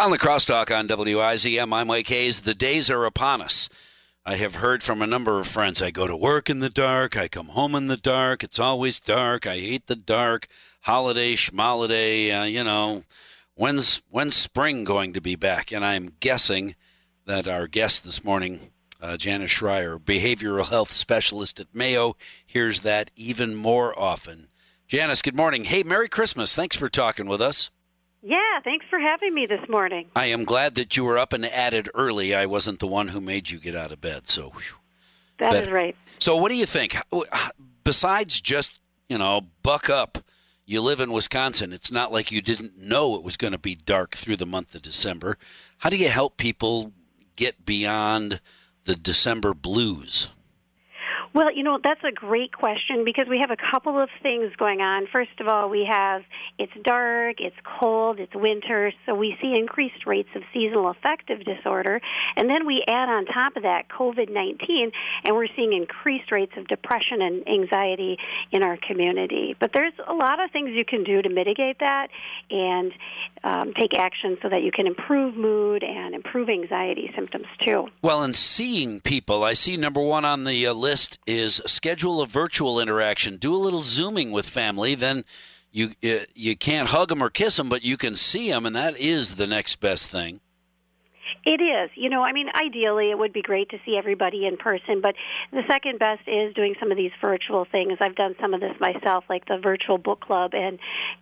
On the crosstalk on WIZM, I'm Mike Hayes. The days are upon us. I have heard from a number of friends. I go to work in the dark. I come home in the dark. It's always dark. I hate the dark. Holiday, schmoliday, uh, you know. When's when's spring going to be back? And I'm guessing that our guest this morning, uh, Janice Shreier, behavioral health specialist at Mayo, hears that even more often. Janice, good morning. Hey, Merry Christmas. Thanks for talking with us. Yeah, thanks for having me this morning. I am glad that you were up and at it early. I wasn't the one who made you get out of bed. So whew, That better. is right. So what do you think? Besides just, you know, buck up, you live in Wisconsin. It's not like you didn't know it was going to be dark through the month of December. How do you help people get beyond the December blues? Well, you know, that's a great question because we have a couple of things going on. First of all, we have it's dark, it's cold, it's winter, so we see increased rates of seasonal affective disorder. And then we add on top of that COVID 19, and we're seeing increased rates of depression and anxiety in our community. But there's a lot of things you can do to mitigate that and um, take action so that you can improve mood and improve anxiety symptoms too. Well, in seeing people, I see number one on the uh, list is schedule a virtual interaction. Do a little zooming with family. Then you uh, you can't hug them or kiss them, but you can see them, and that is the next best thing. It is. You know, I mean, ideally, it would be great to see everybody in person, but the second best is doing some of these virtual things. I've done some of this myself, like the virtual book club and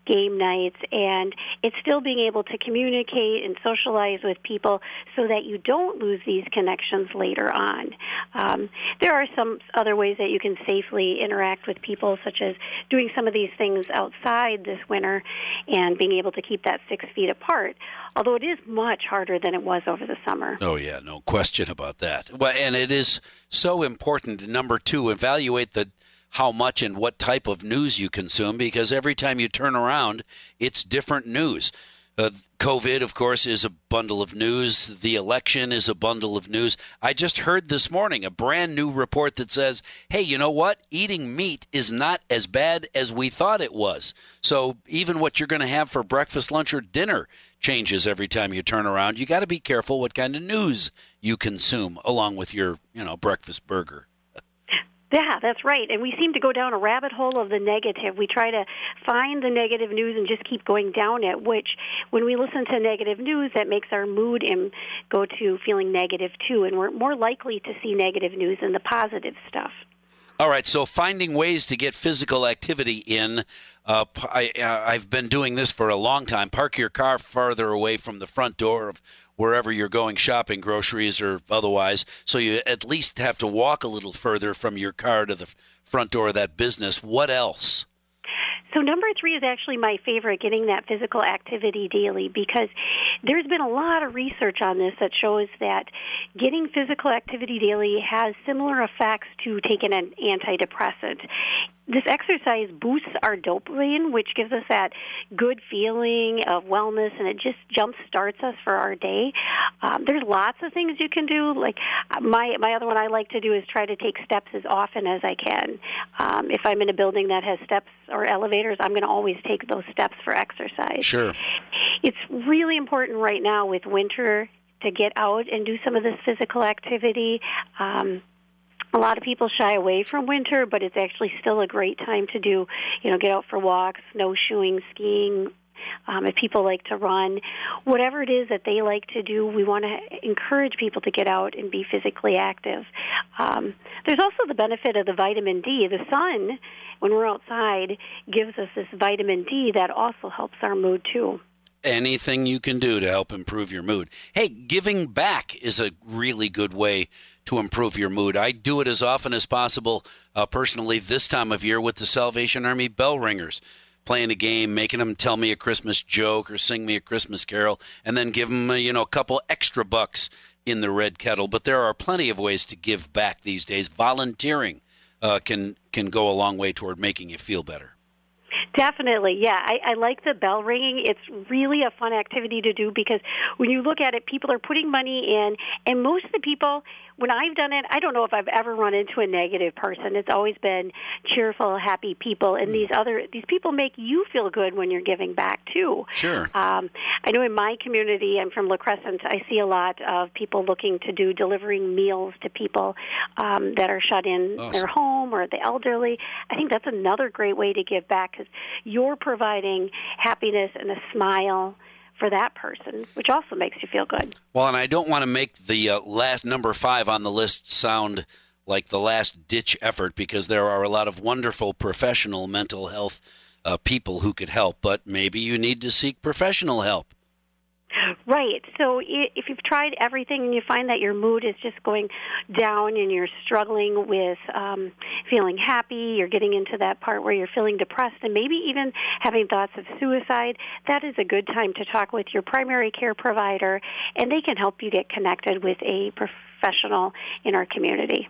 game nights, and it's still being able to communicate and socialize with people so that you don't lose these connections later on. Um, there are some other ways that you can safely interact with people, such as doing some of these things outside this winter and being able to keep that six feet apart, although it is much harder than it was over the summer. Oh yeah, no question about that. Well, and it is so important. Number two, evaluate the how much and what type of news you consume because every time you turn around, it's different news. Uh, COVID, of course, is a bundle of news. The election is a bundle of news. I just heard this morning a brand new report that says, hey, you know what? Eating meat is not as bad as we thought it was. So even what you're going to have for breakfast, lunch, or dinner changes every time you turn around. You got to be careful what kind of news you consume along with your, you know, breakfast burger. Yeah, that's right. And we seem to go down a rabbit hole of the negative. We try to find the negative news and just keep going down it, which when we listen to negative news, that makes our mood and go to feeling negative too. And we're more likely to see negative news than the positive stuff. All right, so finding ways to get physical activity in. Uh, I, I've been doing this for a long time. Park your car farther away from the front door of wherever you're going shopping, groceries or otherwise, so you at least have to walk a little further from your car to the front door of that business. What else? So number three is actually my favorite, getting that physical activity daily, because there's been a lot of research on this that shows that getting physical activity daily has similar effects to taking an antidepressant. This exercise boosts our dopamine, which gives us that good feeling of wellness, and it just jump starts us for our day. Um, there's lots of things you can do. Like my my other one I like to do is try to take steps as often as I can. Um, if I'm in a building that has steps or elevators, I'm going to always take those steps for exercise. Sure. It's really important right now with winter to get out and do some of this physical activity. Um, a lot of people shy away from winter, but it's actually still a great time to do, you know, get out for walks, snowshoeing, skiing. Um, if people like to run, whatever it is that they like to do, we want to encourage people to get out and be physically active. Um, there's also the benefit of the vitamin D. The sun, when we're outside, gives us this vitamin D that also helps our mood too anything you can do to help improve your mood. Hey, giving back is a really good way to improve your mood. I do it as often as possible uh, personally this time of year with the Salvation Army bell ringers. Playing a game, making them tell me a Christmas joke or sing me a Christmas carol, and then give them, you know, a couple extra bucks in the red kettle. But there are plenty of ways to give back these days. Volunteering uh, can can go a long way toward making you feel better. Definitely, yeah. I, I like the bell ringing. It's really a fun activity to do because when you look at it, people are putting money in, and most of the people when I've done it, I don't know if I've ever run into a negative person. It's always been cheerful, happy people, and these other these people make you feel good when you're giving back too. Sure. Um, I know in my community, I'm from La Crescent. I see a lot of people looking to do delivering meals to people um, that are shut in Awesome. their home or the elderly. I think that's another great way to give back because you're providing happiness and a smile for that person, which also makes you feel good. Well, and I don't want to make the uh, last number five on the list sound like the last ditch effort because there are a lot of wonderful professional mental health uh, people who could help, but maybe you need to seek professional help. Right. So if you've tried everything and you find that your mood is just going down and you're struggling with um, feeling happy, you're getting into that part where you're feeling depressed and maybe even having thoughts of suicide, that is a good time to talk with your primary care provider and they can help you get connected with a professional in our community.